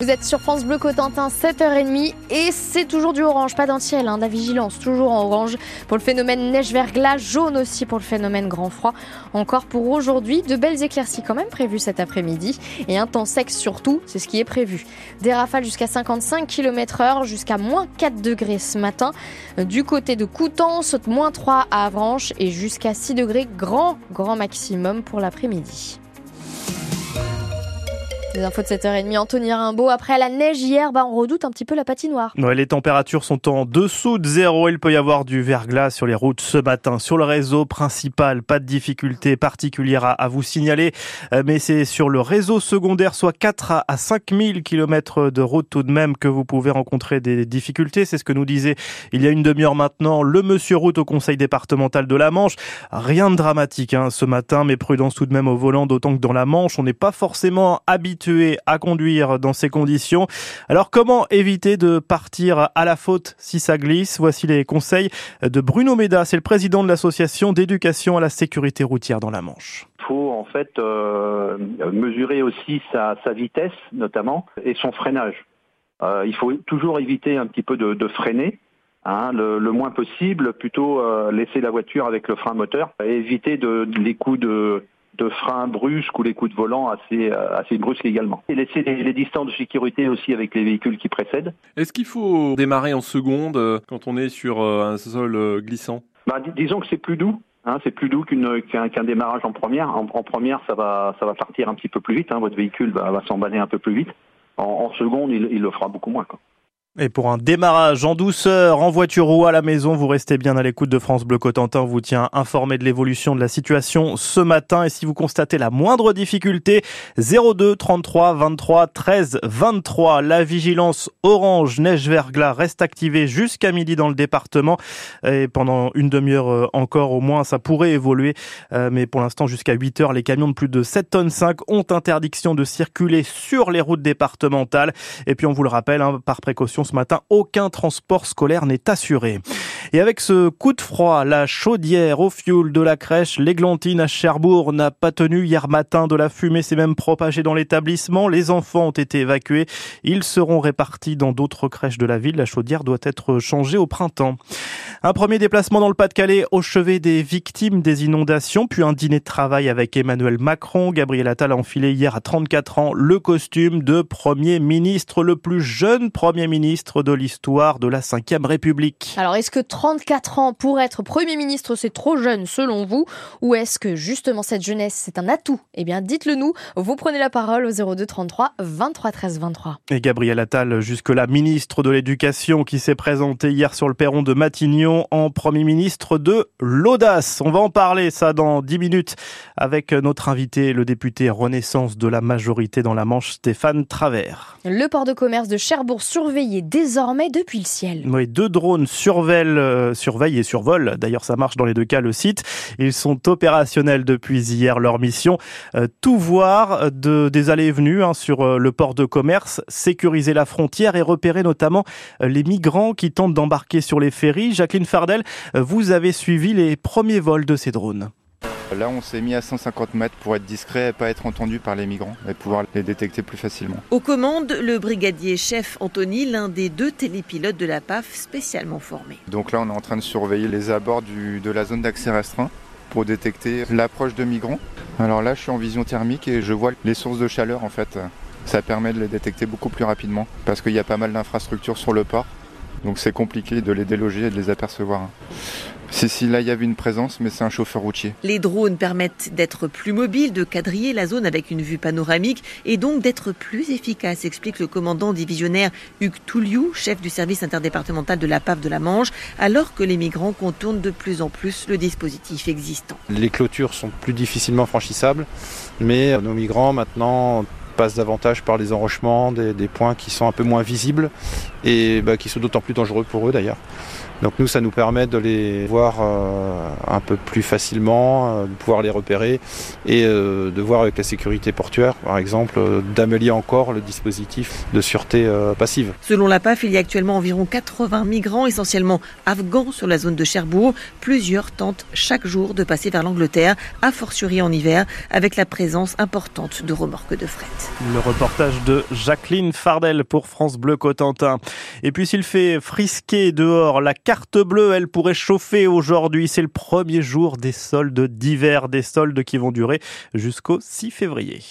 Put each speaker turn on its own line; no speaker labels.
Vous êtes sur France Bleu Cotentin, 7h30 et c'est toujours du orange, pas d'un ciel, hein, la vigilance, toujours en orange pour le phénomène neige-verglas, jaune aussi pour le phénomène grand froid. Encore pour aujourd'hui, de belles éclaircies quand même prévues cet après-midi et un temps sec surtout, c'est ce qui est prévu. Des rafales jusqu'à 55 km heure, jusqu'à moins 4 degrés ce matin. Du côté de Coutances, moins 3 à Avranches et jusqu'à 6 degrés grand, grand maximum pour l'après-midi. Les infos de 7h30, Anthony Rimbaud. Après la neige hier, bah, on redoute un petit peu la patinoire.
Ouais, les températures sont en dessous de zéro. Il peut y avoir du verglas sur les routes ce matin. Sur le réseau principal, pas de difficulté particulière à, vous signaler. Euh, mais c'est sur le réseau secondaire, soit 4 à 5 000 km de route tout de même que vous pouvez rencontrer des difficultés. C'est ce que nous disait il y a une demi-heure maintenant le monsieur route au conseil départemental de la Manche. Rien de dramatique hein, ce matin, mais prudence tout de même au volant, d'autant que dans la Manche, on n'est pas forcément habitué à conduire dans ces conditions. Alors comment éviter de partir à la faute si ça glisse? Voici les conseils de Bruno Méda, c'est le président de l'association d'éducation à la sécurité routière dans la Manche.
Il faut en fait euh, mesurer aussi sa, vitesse notamment et son freinage. Euh, il faut toujours éviter un petit peu de, freiner. Hein, le, moins possible, plutôt euh, laisser la voiture avec le frein moteur, éviter les coups de, de frein brusques ou les coups de volant assez, euh, assez brusques également. Et laisser les, distances de sécurité aussi avec les véhicules qui précèdent.
Est-ce qu'il faut démarrer en seconde euh, quand on est sur euh, un sol glissant?
Bah, Disons que c'est plus doux. Hein, c'est plus doux qu'un démarrage en première. En, première, ça va, ça va partir un petit peu plus vite. Hein. votre véhicule va, va s'emballer un peu plus vite. En, seconde, il, il, le fera beaucoup moins. Quoi.
Et pour un démarrage en douceur, en voiture ou à la maison, vous restez bien à l'écoute de France Bleu Cotentin. vous tient informé de l'évolution de la situation ce matin. Et si vous constatez la moindre difficulté, 02 33 23 13 23. La vigilance orange neige verglas reste activée jusqu'à midi dans le département. Et pendant une demi-heure euh, encore au moins, ça pourrait évoluer. Euh, mais pour l'instant, jusqu'à 8 heures, les camions de plus de 7 tonnes 5 ont interdiction de circuler sur les routes départementales. Et puis on vous le rappelle, hein, par précaution, ce matin, aucun transport scolaire n'est assuré. Et avec ce coup de froid, la chaudière au fioul de la crèche L'Églantine à Cherbourg n'a pas tenu hier matin. De la fumée s'est même propagée dans l'établissement. Les enfants ont été évacués. Ils seront répartis dans d'autres crèches de la ville. La chaudière doit être changée au printemps. Un premier déplacement dans le Pas-de-Calais au chevet des victimes des inondations, puis un dîner de travail avec Emmanuel Macron. Gabriel Attal a enfilé hier à 34 ans le costume de Premier ministre, le plus jeune Premier ministre de l'histoire de la Ve République.
Alors est-ce que 34 ans pour être Premier ministre c'est trop jeune selon vous Ou est-ce que justement cette jeunesse c'est un atout? Eh bien dites-le nous, vous prenez la parole au 02 33 23 13 23.
Et Gabriel Attal, jusque-là ministre de l'Éducation qui s'est présenté hier sur le perron de Matignon en Premier ministre de l'audace. On va en parler ça dans 10 minutes avec notre invité, le député Renaissance de la majorité dans la Manche, Stéphane Travers.
Le port de commerce de Cherbourg surveillé désormais depuis le ciel.
Oui, deux drones surveillent, euh, surveillent et survolent. D'ailleurs, ça marche dans les deux cas le site. Ils sont opérationnels depuis hier. Leur mission, euh, tout voir de, des allées et venues hein, sur euh, le port de commerce, sécuriser la frontière et repérer notamment les migrants qui tentent d'embarquer sur les ferries. Jacqueline Fardel, vous avez suivi les premiers vols de ces drones.
Là, on s'est mis à 150 mètres pour être discret et pas être entendu par les migrants et pouvoir les détecter plus facilement.
Aux commandes, le brigadier chef Anthony, l'un des deux télépilotes de la PAF spécialement formé.
Donc là, on est en train de surveiller les abords de la zone d'accès restreint pour détecter l'approche de migrants. Alors là, je suis en vision thermique et je vois les sources de chaleur en fait. Ça permet de les détecter beaucoup plus rapidement parce qu'il y a pas mal d'infrastructures sur le port donc c'est compliqué de les déloger et de les apercevoir. C'est si là il y avait une présence, mais c'est un chauffeur routier.
Les drones permettent d'être plus mobiles, de quadriller la zone avec une vue panoramique et donc d'être plus efficaces, explique le commandant divisionnaire Hugues Touliou, chef du service interdépartemental de la PAF de la Manche, alors que les migrants contournent de plus en plus le dispositif existant.
Les clôtures sont plus difficilement franchissables, mais nos migrants maintenant passent davantage par les enrochements, des, points qui sont un peu moins visibles et bah, qui sont d'autant plus dangereux pour eux d'ailleurs. Donc nous, ça nous permet de les voir euh, un peu plus facilement, euh, de pouvoir les repérer et euh, de voir avec la sécurité portuaire, par exemple, d'améliorer encore le dispositif de sûreté passive.
Selon la PAF, il y a actuellement environ 80 migrants, essentiellement afghans, sur la zone de Cherbourg. Plusieurs tentent chaque jour de passer vers l'Angleterre, a fortiori en hiver, avec la présence importante de remorques de fret.
Le reportage de Jacqueline Fardel pour France Bleu Cotentin. Et puis s'il fait frisquer dehors, la carte bleue, elle pourrait chauffer aujourd'hui. C'est le premier jour des soldes d'hiver, des soldes qui vont durer jusqu'au 6 février.